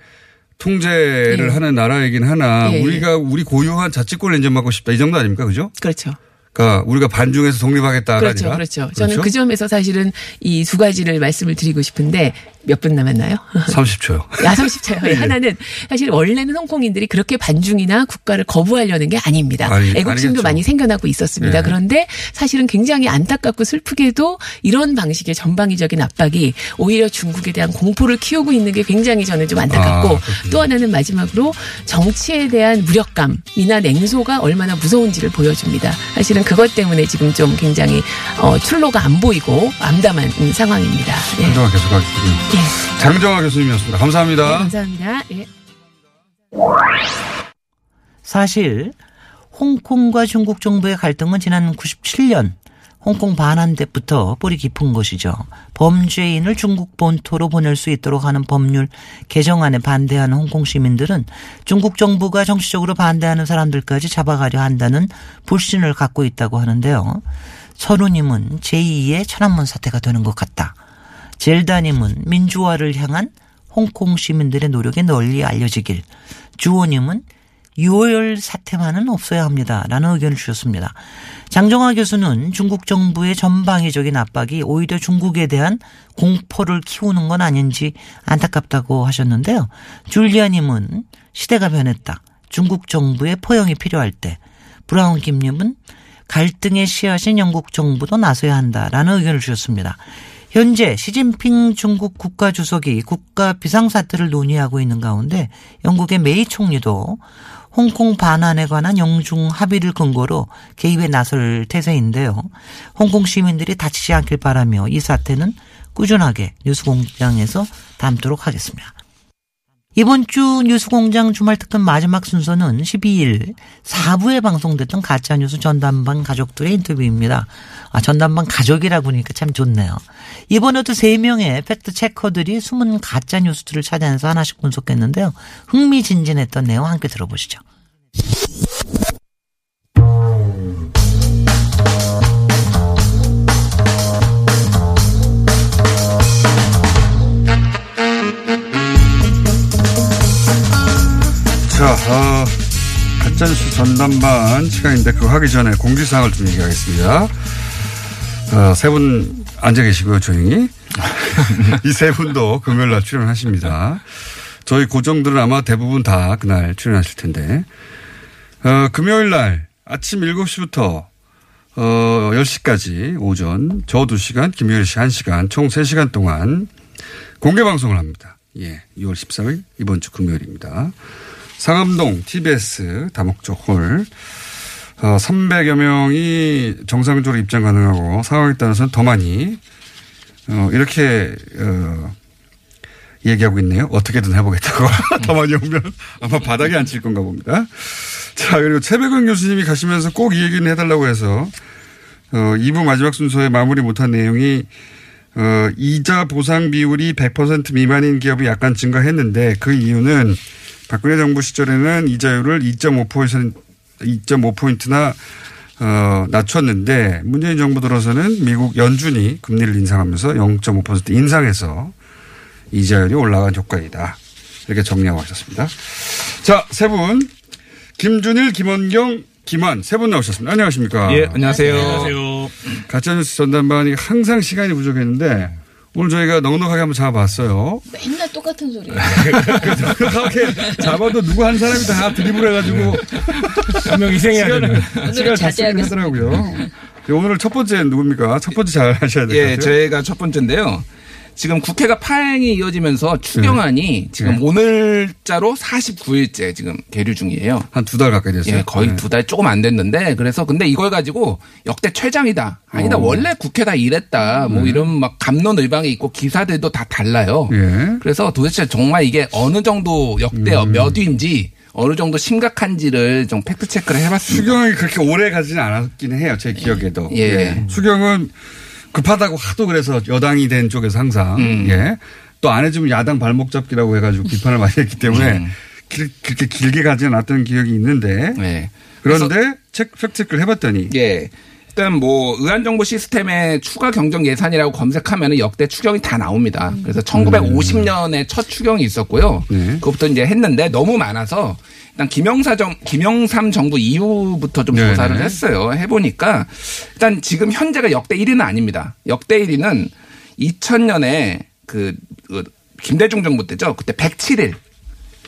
통제를 예. 하는 나라이긴 하나 예, 예. 우리가 우리 고유한 자치권을 인정받고 싶다 이 정도 아닙니까? 그죠? 그렇죠. 그러니까 우리가 반중에서 독립하겠다가 그렇죠, 아니라. 그렇죠. 저는 그 점에서 사실은 이 두 가지를 말씀을 드리고 싶은데 몇 분 남았나요? 30초요. 야, 30초요. 예. 하나는 사실 원래는 홍콩인들이 그렇게 반중이나 국가를 거부하려는 게 아닙니다. 아니, 애국심도 아니겠죠. 많이 생겨나고 있었습니다. 예. 그런데 사실은 굉장히 안타깝고 슬프게도 이런 방식의 전방위적인 압박이 오히려 중국에 대한 공포를 키우고 있는 게 굉장히 저는 좀 안타깝고 아. 또 하나는 마지막으로 정치에 대한 무력감이나 냉소가 얼마나 무서운지를 보여줍니다. 사실은 그것 때문에 지금 좀 굉장히 어, 출로가 안 보이고 암담한 음, 상황입니다. 예. 교수가 하겠군요. 예. 장정화 교수님이었습니다. 감사합니다. 네, 감사합니다. 예. 사실 홍콩과 중국 정부의 갈등은 지난 97년 홍콩 반환 때부터 뿌리 깊은 것이죠. 범죄인을 중국 본토로 보낼 수 있도록 하는 법률 개정안에 반대하는 홍콩 시민들은 중국 정부가 정치적으로 반대하는 사람들까지 잡아가려 한다는 불신을 갖고 있다고 하는데요. 서루님은 제2의 천안문 사태가 되는 것 같다. 젤다님은 민주화를 향한 홍콩 시민들의 노력이 널리 알려지길. 주호님은 유월 사태만은 없어야 합니다. 라는 의견을 주셨습니다. 장정화 교수는 중국 정부의 전방위적인 압박이 오히려 중국에 대한 공포를 키우는 건 아닌지 안타깝다고 하셨는데요. 줄리아님은 시대가 변했다. 중국 정부의 포용이 필요할 때. 브라운 김님은 갈등의 씨앗인 영국 정부도 나서야 한다 라는 의견을 주셨습니다. 현재 시진핑 중국 국가주석이 국가 비상사태를 논의하고 있는 가운데 영국의 메이 총리도 홍콩 반환에 관한 영중 합의를 근거로 개입에 나설 태세인데요. 홍콩 시민들이 다치지 않길 바라며 이 사태는 꾸준하게 뉴스공장에서 담도록 하겠습니다. 이번 주 뉴스공장 주말 특근 마지막 순서는 12일 4부에 방송됐던 가짜뉴스 전담반 가족들의 인터뷰입니다. 아, 전담반 가족이라고 하니까 참 좋네요. 이번에도 3명의 팩트체커들이 숨은 가짜뉴스들을 찾아내서 하나씩 분석했는데요. 흥미진진했던 내용 함께 들어보시죠. 자, 어, 가짜뉴스 전담반 시간인데 그거 하기 전에 공지사항을 좀 얘기하겠습니다. 어, 세분 앉아 계시고요, 조용히. 이 세 분도 금요일 날 출연하십니다. 저희 고정들은 아마 대부분 다 그날 출연하실 텐데. 어, 금요일 날 아침 7시부터 어, 10시까지 오전 저 2시간, 김효일 씨 1시간 총 3시간 동안 공개 방송을 합니다. 예. 2월 14일 이번 주 금요일입니다. 상암동 TBS 다목적 홀 어, 300여 명이 정상적으로 입장 가능하고 상황에 따라서는 더 많이 어, 이렇게 어, 얘기하고 있네요. 어떻게든 해보겠다고. 더 많이 오면 아마 바닥에 앉힐 건가 봅니다. 자 그리고 최백은 교수님이 가시면서 꼭 이 얘기는 해달라고 해서 어, 2부 마지막 순서에 마무리 못한 내용이 어, 이자 보상 비율이 100% 미만인 기업이 약간 증가했는데 그 이유는 박근혜 정부 시절에는 이자율을 2.5포인트나 어, 낮췄는데 문재인 정부 들어서는 미국 연준이 금리를 인상하면서 0.5% 인상해서 이자율이 올라간 효과이다. 이렇게 정리하고 하셨습니다. 자, 세 분. 김준일, 김원경, 김한 세 분 나오셨습니다. 안녕하십니까. 예, 안녕하세요. 안녕하세요. 가짜뉴스 전담반이 항상 시간이 부족했는데 오늘 저희가 넉넉하게 한번 잡아봤어요. 맨날 똑같은 소리. 넉넉하게 잡아도 누구 한 사람이 다 드립을 해가지고 한 명 희생해야 되는. 시간을 다 쓰긴 하더라고요. 네, 오늘 첫 번째 누굽니까? 첫 번째 잘 하셔야 될것 예, 같아요. 저희가 첫 번째인데요. 지금 국회가 파행이 이어지면서 추경안이 지금 네. 오늘자로 49일째 지금 계류 중이에요. 한 두 달 가까이 됐어요. 예, 거의 네. 두달 조금 안 됐는데 그래서 근데 이걸 가지고 역대 최장이다. 아니다 어. 원래 국회 다 이랬다. 뭐 네. 이런 막 감론의방이 있고 기사들도 다 달라요. 예. 그래서 도대체 정말 이게 어느 정도 역대 음. 몇 위인지 어느 정도 심각한지를 좀 팩트 체크를 해봤습니다. 수경이 그렇게 오래 가지는 않았긴 해요. 제 기억에도. 예. 수경은 급하다고 하도 그래서 여당이 된 쪽에서 항상 음. 예. 또 안 해주면 야당 발목 잡기라고 해가지고 비판을 많이 했기 때문에 음. 길- 그렇게 길게 가지는 않았던 기억이 있는데 네. 그런데 책 팩트체크를 해봤더니 예. 일단 뭐 의안정보 시스템에 추가 경정 예산이라고 검색하면 역대 추경이 다 나옵니다. 그래서 1950년에 첫 추경이 있었고요. 그것부터 이제 했는데 너무 많아서 일단 김영사 정 김영삼 정부 이후부터 좀 네네. 조사를 했어요. 해보니까 일단 지금 현재가 역대 1위는 아닙니다. 역대 1위는 2000년에 그, 그 김대중 정부 때죠. 그때 107일.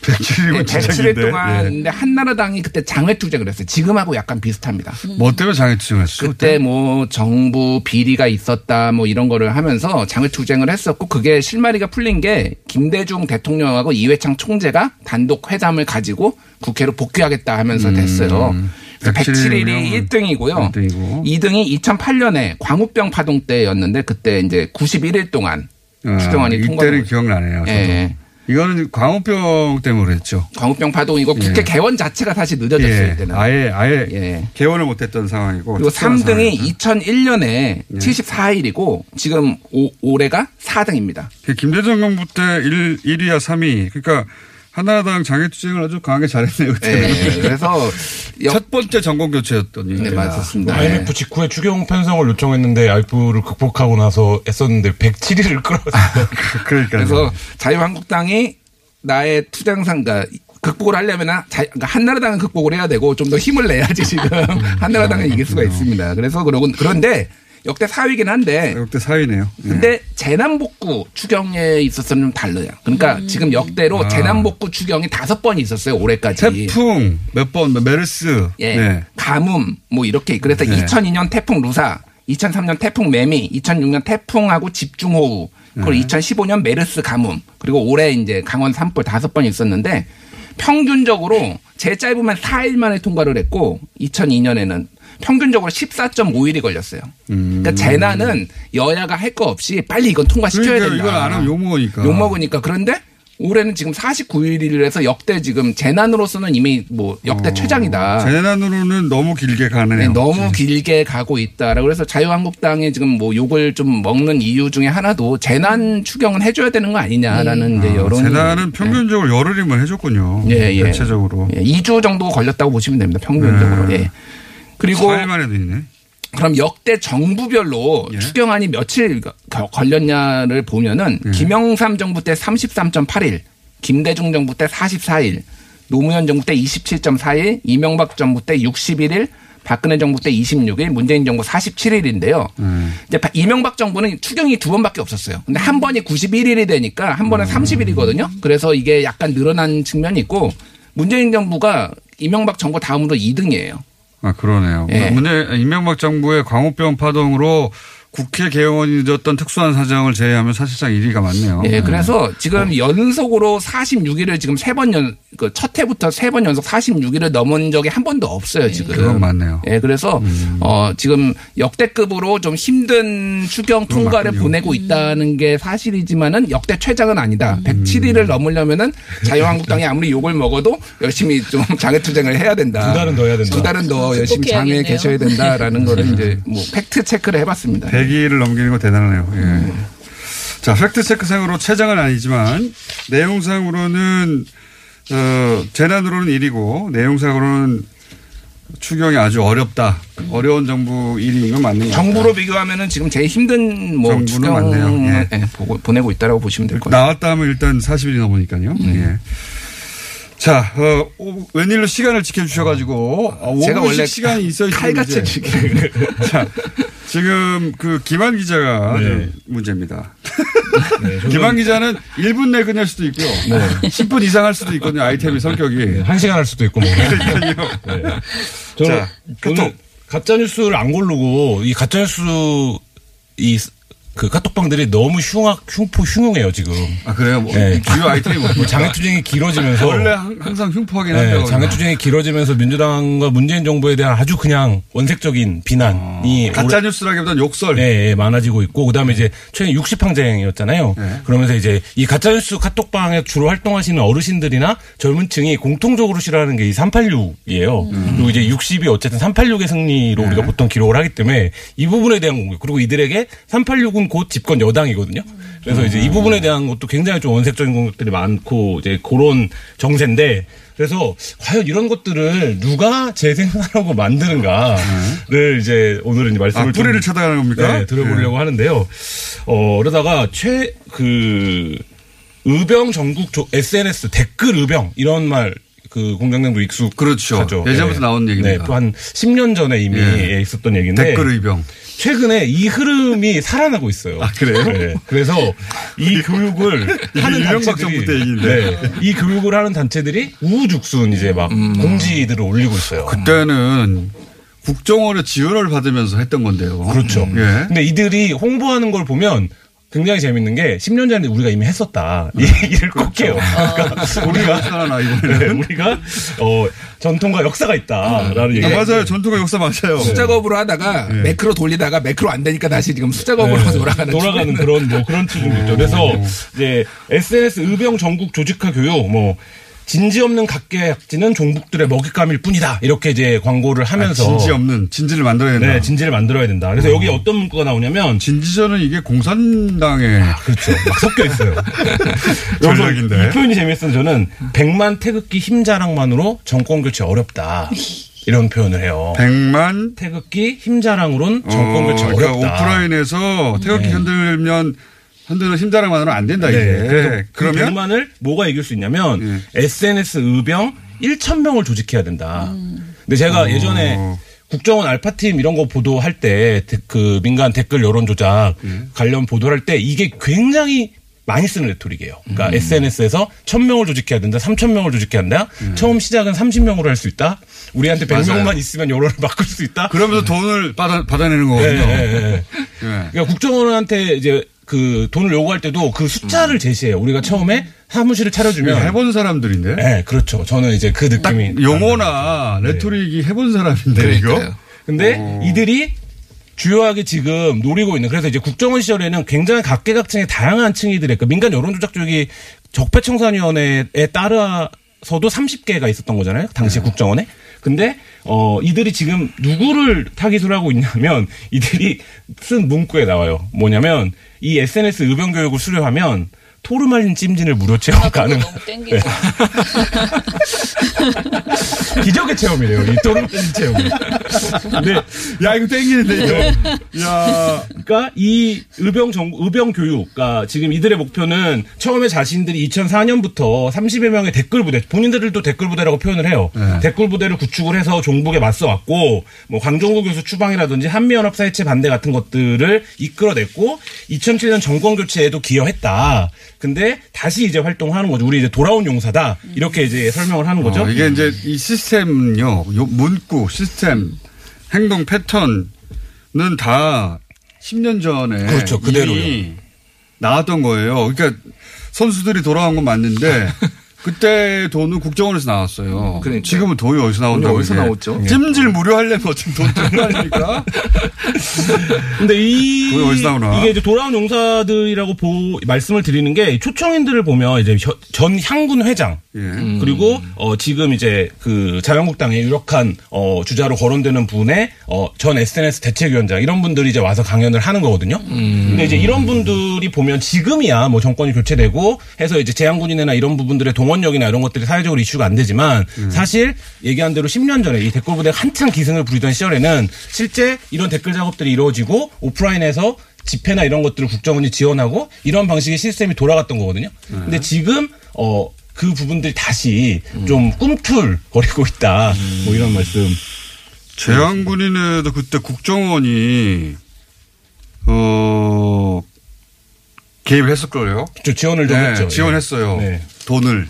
107일이면 진짜 107일 긴데. 동안 예. 근데 한나라당이 그때 장외투쟁을 했어요. 지금하고 약간 비슷합니다. 뭐 때문에 장애투쟁을 했어? 그때 뭐 정부 비리가 있었다 뭐 이런 거를 하면서 장외투쟁을 했었고 그게 실마리가 풀린 게 김대중 대통령하고 이회창 총재가 단독 회담을 가지고 국회로 복귀하겠다 하면서 됐어요. 그래서 107일이 1등이고요. 1등이고. 2등이 2008년에 광우병 파동 때였는데 그때 이제 91일 동안 추경안이 아, 통과된 이때는 거죠. 기억나네요. 저도. 예. 이거는 광우병 때문에 그랬죠. 광우병 파동이고 국회 예. 개원 자체가 사실 늦어졌어요. 예. 아예 아예 예. 개원을 못했던 상황이고 그리고 특별한 3등이 상황이었죠. 2001년에 74일이고 지금 오, 올해가 4등입니다. 그 김대중 정부 때 1, 1위야 3위. 그러니까 한나라당 장애투쟁을 아주 강하게 잘했네요. 그때는. 네, 그래서 첫 번째 정권 교체였더니. 네, 맞습니다. IMF 직후에 추경 편성을 요청했는데 IMF를 극복하고 나서 애썼는데 107일을 끌었어요. 그러니까 그래서 자유한국당이 나의 투쟁상가 극복을 하려면 자, 그러니까 한나라당은 극복을 해야 되고 좀 더 힘을 내야지 지금 한나라당은 이길 수가 있습니다. 그래서 그러고 그런데 역대 4위긴 한데 역대 4위네요. 근데 재난복구 추경에 있어서는 좀 달라요. 그러니까 지금 역대로 아. 재난복구 추경이 다섯 번 있었어요 올해까지. 태풍 몇 번, 메르스. 예. 네. 가뭄 뭐 이렇게 그래서 네. 2002년 태풍 루사, 2003년 태풍 매미, 2006년 태풍하고 집중호우, 그리고 네. 2015년 메르스 가뭄, 그리고 올해 이제 강원 산불 다섯 번 있었는데 평균적으로 제일 짧으면 4일 만에 통과를 했고 2002년에는 평균적으로 14.5일이 걸렸어요. 그러니까 재난은 여야가 할 거 없이 빨리 이건 통과시켜야 그러니까 된다. 이걸 안 하면 욕먹으니까. 욕먹으니까. 그런데 올해는 지금 49일이라서 역대 지금 재난으로서는 이미 뭐 역대 최장이다. 재난으로는 너무 길게 가네요. 네, 너무 길게 가고 있다라고 그래서 자유한국당이 지금 뭐 욕을 좀 먹는 이유 중에 하나도 재난 추경은 해줘야 되는 거 아니냐라는 이제 여론이 재난은 평균적으로 열흘이면 해줬군요. 예, 예. 대체적으로. 예, 2주 정도 걸렸다고 보시면 됩니다. 평균적으로. 네. 예. 그리고 4일 만에도 있네. 그럼 역대 정부별로 예. 추경안이 며칠 거- 걸렸냐를 보면은 예. 김영삼 정부 때 33.8일, 김대중 정부 때 44일, 노무현 정부 때 27.4일, 이명박 정부 때 61일, 박근혜 정부 때 26일, 문재인 정부 47일인데요. 음. 이제 바- 이명박 정부는 추경이 두 번밖에 없었어요. 근데 한 번이 91일이 되니까 한 번은 30일이거든요. 그래서 이게 약간 늘어난 측면이 있고 문재인 정부가 이명박 정부 다음으로 2등이에요. 아, 그러네요. 예. 문재, 이명박 정부의 광우병 파동으로 국회 개원이 늦었던 특수한 사정을 제외하면 사실상 1위가 맞네요. 예, 그래서 어. 지금 연속으로 46일을 지금 세 번 연, 그 첫 해부터 세 번 연속 46일을 넘은 적이 한 번도 없어요, 지금. 그건 맞네요. 음. 예, 그래서, 어, 지금 역대급으로 좀 힘든 추경 통과를 맞군요. 보내고 있다는 게 사실이지만은 역대 최장은 아니다. 음. 107일을 넘으려면은 자유한국당이 아무리 욕을 먹어도 열심히 좀 장애투쟁을 해야 된다. 두 달은 더 해야 된다. 두 달은 더 열심히 장애에. 계셔야 된다라는 거를 이제 뭐 팩트 체크를 해봤습니다. 100일을 넘기는 거 대단하네요. 예. 자, 팩트체크상으로 최장은 아니지만 내용상으로는 어, 재난으로는 1위고 내용상으로는 추경이 아주 어렵다. 어려운 정부 일인 건 맞는 것 같아요. 정부로 비교하면은 지금 제일 힘든 뭐 정부는 맞네요. 예. 예, 보고, 보내고 있다라고 보시면 될것 같아요. 나왔다 하면 일단 40일이 넘으니까요. 예. 자, 어, 오, 웬일로 시간을 지켜주셔가지고, 어, 제가 5분씩 원래 시간이 있어야 칼같이 자, 지금 그 김한 기자가 네. 문제입니다. 김한 기자는 1분 내 끝낼 수도 있고요. 10분 이상 할 수도 있거든요. 아이템의 성격이. 한 시간 할 수도 있고 뭐. 그러니까요. 네. 자, 오늘 가짜 뉴스를 안 고르고 이 가짜 뉴스 이 그 카톡방들이 너무 흉악, 흉포, 흉흉해요, 지금. 아, 그래요? 뭐, 네. 주요 아이템이 뭡니까? 장애투쟁이 길어지면서. 원래 항- 항상 흉포하긴 네, 한데요. 장애투쟁이 길어지면서 민주당과 문재인 정부에 대한 아주 그냥 원색적인 비난이. 아, 가짜 올해- 뉴스라기보다는 욕설. 네, 예, 많아지고 있고 그 다음에 이제 최근 60항쟁이었잖아요. 네. 그러면서 이제 이 가짜뉴스 카톡방에 주로 활동하시는 어르신들이나 젊은 층이 공통적으로 싫어하는 게 이 386이에요. 음. 그리고 이제 60이 어쨌든 386의 승리로 네. 우리가 보통 기록을 하기 때문에 이 부분에 대한 공격 그리고 이들에게 386은 곧 집권 여당이거든요. 그래서 이제 이 음. 부분에 대한 것도 굉장히 좀 원색적인 공격들이 많고 이제 그런 정세인데 그래서 과연 이런 것들을 누가 재생산하고 만드는가를 이제 오늘은 이제 말씀을 아, 뿌리를 좀, 쳐다가는 겁니까? 네, 들어보려고 하는데요. 어, 그러다가 최, 그, 의병 전국 조- SNS 댓글 의병 이런 말그 공장장도 익숙하죠. 그렇죠. 예전부터 나온 얘기입니다. 네, 또한 10년 전에 이미 예. 있었던 얘기인데 댓글 의병. 최근에 이 흐름이 살아나고 있어요. 아, 그래요? 네. 그래서 이 교육을 하는 단체들이. 네, 이 교육을 하는 단체들이 우후죽순 이제 막 음. 공지들을 올리고 있어요. 그때는 국정원의 지원을 받으면서 했던 건데요. 그렇죠. 예. 근데 이들이 홍보하는 걸 보면 굉장히 재밌는 게 10년 전에 우리가 이미 했었다. 이 얘기를 꼭 해요. 그러니까 우리가. 네, 우리가 어 전통과 역사가 있다라는 얘기. 아, 맞아요. 전투가 역사 맞아요. 수작업으로 하다가 네. 매크로 돌리다가 매크로 안 되니까 다시 지금 수작업으로 네, 돌아가는 돌아가는 그런 뭐 그런 추세도 있죠. 그래서 이제 SNS 의병 전국 조직화 교육 뭐 진지 없는 각계약지는 종북들의 먹잇감일 뿐이다. 이렇게 이제 광고를 하면서 아, 진지 없는 진지를 만들어야 된다. 네, 진지를 만들어야 된다. 그래서 여기 어떤 문구가 나오냐면 진지전은 이게 공산당의 그렇죠. 막 섞여 있어요. 전략인데. 이 표현이 재밌어서 저는 100만 태극기 힘 자랑만으로 정권 교체 어렵다. 이런 표현을 해요. 100만 태극기 힘 자랑으로는 정권 교체 어, 그러니까 어렵다. 오프라인에서 태극기 네. 흔들면 흔드는 힘자랑만으로는 안 된다 네, 이게. 그래서 그 그러면 100만을 뭐가 이길 수 있냐면 예. SNS 의병 1,000명을 조직해야 된다. 근데 제가 어. 예전에 국정원 알파팀 이런 거 보도할 때 그 민간 댓글 여론 조작 예. 관련 보도할 때 이게 굉장히 많이 쓰는 레토릭이에요. 그러니까 음. SNS에서 1000명을 조직해야 된다, 3000명을 조직해야 한다. 처음 시작은 30명으로 할 수 있다. 우리한테 100명만 음. 맞아요. 있으면 여론을 바꿀 수 있다. 그러면서 돈을 받아, 받아내는 거거든요. 네, 네, 네. 예. 그러니까 국정원한테 이제 그 돈을 요구할 때도 그 숫자를 제시해요. 우리가 처음에 사무실을 차려주면 음. 해본 사람들인데. 네, 그렇죠. 저는 이제 그 느낌이 용어나 레토릭이 해본 사람인데 이거. 네. 근데 이들이 주요하게 지금 노리고 있는 그래서 이제 국정원 시절에는 굉장히 각계각층의 다양한 층이들의 그 민간 여론조작 쪽이 적폐청산위원회에 따라서도 30개가 있었던 거잖아요. 당시 에 국정원에. 근데 어 이들이 지금 누구를 타깃으로 하고 있냐면 이들이 쓴 문구에 나와요. 뭐냐면 이 SNS 의병 교육을 수료하면 토르말린 찜진을 무료 체험 가능. 네. 기적의 체험이래요. 이 토르말린 체험. 근데 야 이거 땡기는데 이거. 야. 그러니까 이 의병 정 의병 교육, 그러니까 지금 이들의 목표는 처음에 자신들이 2004년부터 30여 명의 댓글 부대, 본인들도 댓글 부대라고 표현을 해요. 네. 댓글 부대를 구축을 해서 종북에 맞서왔고, 뭐 강종구 교수 추방이라든지 한미연합사 해체 반대 같은 것들을 이끌어냈고, 2007년 정권 교체에도 기여했다. 근데 다시 이제 활동하는 거죠. 우리 이제 돌아온 용사다. 이렇게 이제 설명을 하는 거죠. 어, 이게 이제 이 시스템은요, 요 문구, 시스템, 행동 패턴은 다 10년 전에 그렇죠, 그대로요. 이미 나왔던 거예요. 그러니까 선수들이 돌아온 건 맞는데 그때 돈은 국정원에서 나왔어요. 그러니까요. 지금은 돈이 어디서 나온다고 어디서. 나왔죠? 찜질 무료 하려면 어차피 돈 들어가니까. 근데 이 그게 어디서 나오나? 이게 이제 돌아온 용사들이라고 보 말씀을 드리는 게 초청인들을 보면 이제 혀- 전 향군 회장 예. 그리고 어 지금 이제 그 자유한국당의 유력한 어 주자로 거론되는 분의 어 전 SNS 대책위원장 이런 분들이 이제 와서 강연을 하는 거거든요. 근데 이제 이런 분들이 보면 지금이야 뭐 정권이 교체되고 해서 이제 재향군인이나 이런 부분들의 동원 공원역이나 이런 것들이 사회적으로 이슈가 안 되지만 사실 얘기한 대로 10년 전에 이 댓글 부대가 한창 기승을 부리던 시절에는 실제 이런 댓글 작업들이 이루어지고 오프라인에서 집회나 이런 것들을 국정원이 지원하고 이런 방식의 시스템이 돌아갔던 거거든요. 근데 지금 어 그 부분들이 다시 좀 꿈틀거리고 있다. 뭐 이런 말씀. 재앙군인에도 그때 국정원이 어 개입했을 거예요. 저 지원을 좀 했죠. 지원했어요. 네. 돈을.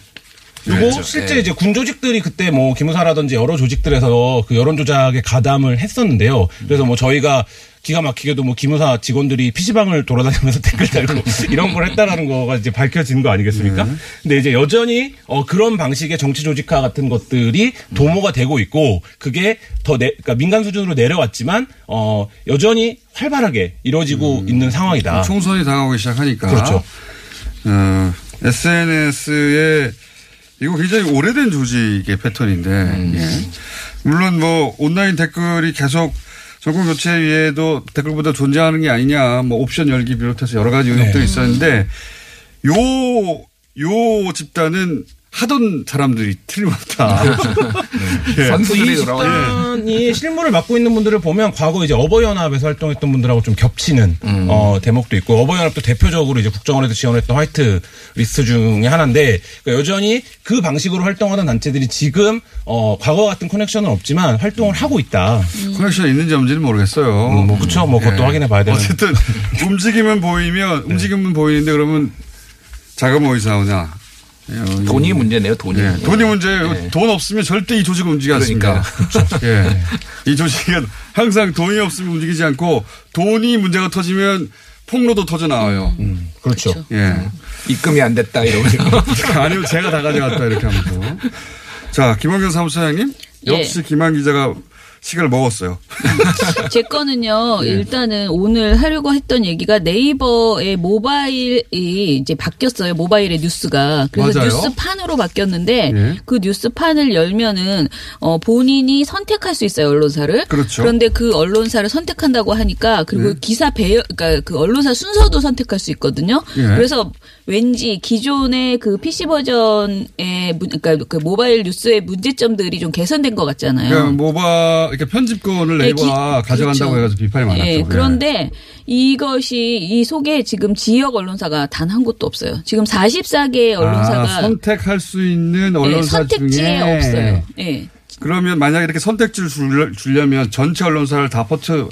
그리고 그랬죠. 실제 네. 이제 군 조직들이 그때 뭐 기무사라든지 여러 조직들에서 그 여론 조작에 가담을 했었는데요. 그래서 뭐 저희가 기가 막히게도 뭐 기무사 직원들이 PC방을 돌아다니면서 댓글 달고 이런 걸 했다라는 거가 이제 밝혀진 거 아니겠습니까? 네. 근데 이제 여전히 어 그런 방식의 정치 조직화 같은 것들이 도모가 되고 있고 그게 더 내, 그러니까 민간 수준으로 내려왔지만 어 여전히 활발하게 이루어지고 있는 상황이다. 총선이 다가오기 시작하니까. 그렇죠. 어, SNS에 이거 굉장히 오래된 조직의 패턴인데, 예. 물론 뭐 온라인 댓글이 계속 정권 교체 위에도 댓글보다 존재하는 게 아니냐, 뭐 옵션 열기 비롯해서 여러 가지 의혹들이 네. 있었는데, 요, 요 집단은 하던 사람들이 틀림없다. 예. 이 집단이 실무를 맡고 있는 분들을 보면 과거 이제 어버이연합에서 활동했던 분들하고 좀 겹치는 어, 대목도 있고 어버이연합도 대표적으로 이제 국정원에서 지원했던 화이트 리스트 중에 하나인데 그러니까 여전히 그 방식으로 활동하던 단체들이 지금 어, 과거 같은 커넥션은 없지만 활동을 하고 있다. 커넥션 있는지 없는지는 모르겠어요. 뭐 그쵸. 뭐 그것도 확인해 봐야 되는. 어쨌든 움직이면 보이면 움직이면 보이는데 그러면 자금 어디서 나오냐? 예, 돈이 이- 문제네요, 돈이. 예, 돈이 문제예요. 네. 돈 없으면 절대 이 조직은 움직이지 않습니다. 예. 이 조직은 항상 돈이 없으면 움직이지 않고 돈이 문제가 터지면 폭로도 터져 나와요. 그렇죠. 예. 입금이 안 됐다 이러고. 아니면 제가 다 가져갔다 이렇게 하면서. 자, 김원경 사무처장님. 예. 역시 김한 기자가 시간을 먹었어요. 제 거는요, 일단은 오늘 하려고 했던 얘기가 네이버의 모바일이 이제 바뀌었어요. 모바일의 뉴스가. 그래서 맞아요. 뉴스판으로 바뀌었는데 예. 그 뉴스판을 열면은 어, 본인이 선택할 수 있어요. 언론사를. 그렇죠. 런데 그 언론사를 선택한다고 하니까 그리고 예. 기사 배열, 그러니까 그 언론사 순서도 선택할 수 있거든요. 예. 그래서 왠지 기존의 그 PC 버전의 문- 그러니까 그 모바일 뉴스의 문제점들이 좀 개선된 것 같잖아요. 그러니까 모바, 이렇게 편집권을 네, 네이버가 기- 가져간다고 그렇죠. 해가지고 비판이 많았죠. 예, 예. 그런데 이것이 이 속에 지금 지역 언론사가 단 한 곳도 없어요. 지금 44개의 언론사가 아, 선택할 수 있는 예, 언론사 선택지에 중에 없어요. 예. 그러면 만약에 이렇게 선택지를 줄- 주려면 전체 언론사를 다 퍼쳐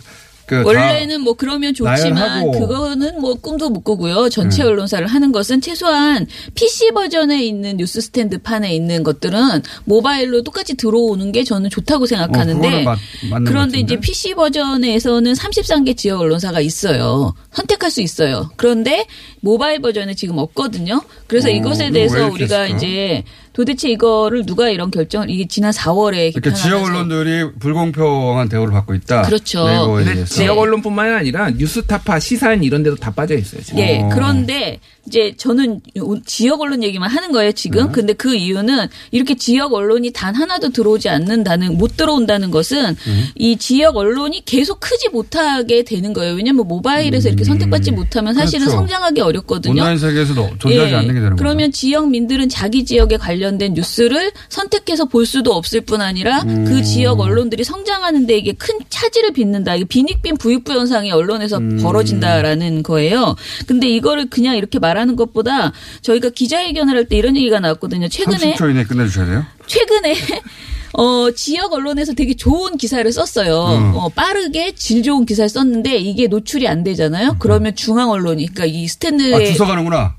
그 원래는 뭐 그러면 좋지만 나열하고. 그거는 뭐 꿈도 못 꾸고요. 전체 음. 언론사를 하는 것은 최소한 PC 버전에 있는 뉴스 스탠드 판에 있는 것들은 모바일로 똑같이 들어오는 게 저는 좋다고 어, 생각하는데 그거는 맞- 그런데 이제? PC 버전에서는 33개 지역 언론사가 있어요. 선택할 수 있어요. 그런데 모바일 버전에 지금 없거든요. 그래서 어, 이것에 대해서 왜 이렇게 우리가? 이제 도대체 이거를 누가 이런 결정을 이게 지난 4월에 그러니까 지역 언론들이 불공평한 대우를 받고 있다. 그렇죠. 대해서. 지역 언론뿐만 아니라 뉴스타파, 시사인 이런 데도 다 빠져 있어요. 지금. 예, 어. 그런데 이제 저는 요- 지역 언론 얘기만 하는 거예요, 지금. 네. 근데 그 이유는 이렇게 지역 언론이 단 하나도 들어오지 않는다는, 못 들어온다는 것은 네. 이 지역 언론이 계속 크지 못하게 되는 거예요. 왜냐면 모바일에서 이렇게 선택받지 못하면 사실은 음. 그렇죠. 성장하기 어렵거든요. 온라인 세계에서도 존재하지 예. 않는 게 되는 거죠. 그러면 지역민들은 자기 지역에 관련된 뉴스를 선택해서 볼 수도 없을 뿐 아니라 음. 그 지역 언론들이 성장하는데 이게 큰 차질을 빚는다. 이게 빈익빈 부익부 현상이 언론에서 음. 벌어진다라는 거예요. 근데 이거를 그냥 이렇게 말하는 것보다 저희가 기자회견을 할 때 이런 얘기가 나왔거든요. 최근에 30초 이내에 끝내주셔야 돼요. 최근에 어, 지역 언론에서 되게 좋은 기사를 썼어요. 음. 어, 빠르게 질 좋은 기사를 썼는데 이게 노출이 안 되잖아요. 그러면 중앙 언론이 그러니까 이 스탠드에 아, 주워 가는구나.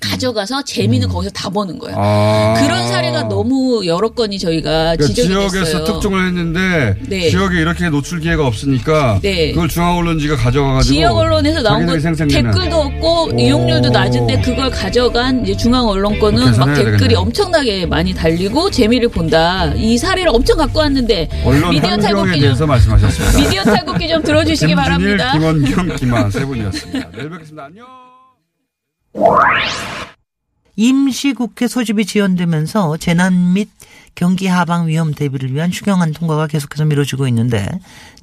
가져가서 재미는 거기서 다 버는 거예요. 아. 그런 사례가 너무 여러 건이 저희가 그러니까 지역에서 됐어요. 특종을 했는데 네. 지역에 이렇게 노출 기회가 없으니까 네. 그걸 중앙 언론지가 가져가가지고 지역 언론에서 나온 거 생생내는. 댓글도 없고 오. 이용률도 낮은데 그걸 가져간 이제 중앙 언론 거는 막 댓글이 되겠네요. 엄청나게 많이 달리고 재미를 본다. 이 사례를 엄청 갖고 왔는데 언론 미디어 탈곡기 좀 말씀하셨습니다. 미디어 탈곡기 좀 들어주시기 김준일, 바랍니다. 김원경, 김한 세 분이었습니다. 내일 뵙겠습니다. 안녕. 임시국회 소집이 지연되면서 재난 및 경기 하방 위험 대비를 위한 추경안 통과가 계속해서 미뤄지고 있는데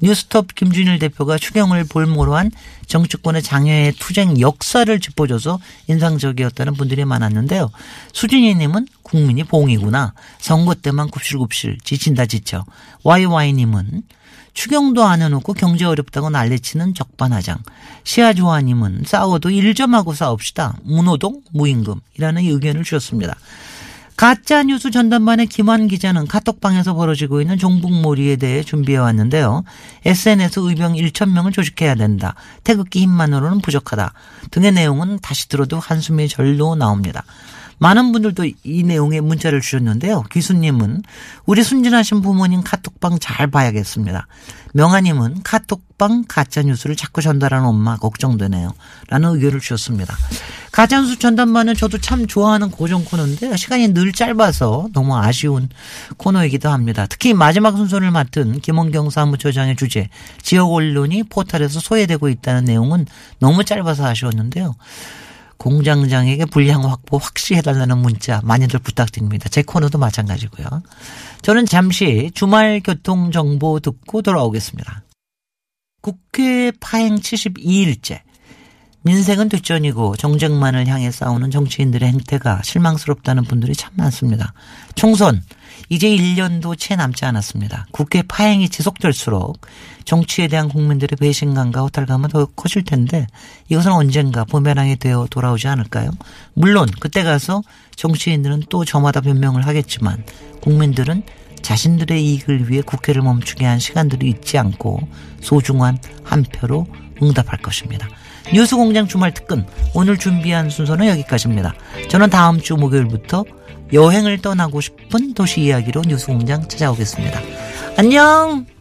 뉴스톱 김준일 대표가 추경을 볼모로 한 정치권의 장애의 투쟁 역사를 짚어줘서 인상적이었다는 분들이 많았는데요. 수진이님은 국민이 봉이구나. 선거 때만 굽실굽실 지친다 지쳐. YY님은 추경도 안 해놓고 경제 어렵다고 난리치는 적반하장. 시아조아님은 싸워도 일 좀 하고 싸웁시다. 무노동, 무임금이라는 의견을 주셨습니다. 가짜 뉴스 전담반의 김환 기자는 카톡방에서 벌어지고 있는 종북몰이에 대해 준비해 왔는데요. SNS 의병 1천 명을 조직해야 된다. 태극기 힘만으로는 부족하다. 등의 내용은 다시 들어도 한숨이 절로 나옵니다. 많은 분들도 이 내용의 문자를 주셨는데요. 기수님은 우리 순진하신 부모님 카톡방 잘 봐야겠습니다. 명아님은 카톡방 가짜뉴스를 자꾸 전달하는 엄마 걱정되네요. 라는 의견을 주셨습니다. 가짜뉴스 전담반은 저도 참 좋아하는 고정 코너인데 시간이 늘 짧아서 너무 아쉬운 코너이기도 합니다. 특히 마지막 순서를 맡은 김원경 사무처장의 주제 지역 언론이 포탈에서 소외되고 있다는 내용은 너무 짧아서 아쉬웠는데요. 공장장에게 분량 확보 확실히 해달라는 문자 많이들 부탁드립니다. 제 코너도 마찬가지고요. 저는 잠시 주말 교통 정보 듣고 돌아오겠습니다. 국회 파행 72일째. 민생은 뒷전이고 정쟁만을 향해 싸우는 정치인들의 행태가 실망스럽다는 분들이 참 많습니다. 총선 이제 1년도 채 남지 않았습니다. 국회 파행이 지속될수록 정치에 대한 국민들의 배신감과 허탈감은 더 커질 텐데 이것은 언젠가 부메랑이 되어 돌아오지 않을까요? 물론 그때 가서 정치인들은 또 저마다 변명을 하겠지만 국민들은 자신들의 이익을 위해 국회를 멈추게 한 시간들이 있지 않고 소중한 한 표로 응답할 것입니다. 뉴스공장 주말 특근 오늘 준비한 순서는 여기까지입니다. 저는 다음 주 목요일부터 여행을 떠나고 싶은 도시 이야기로 뉴스공장 찾아오겠습니다. 안녕!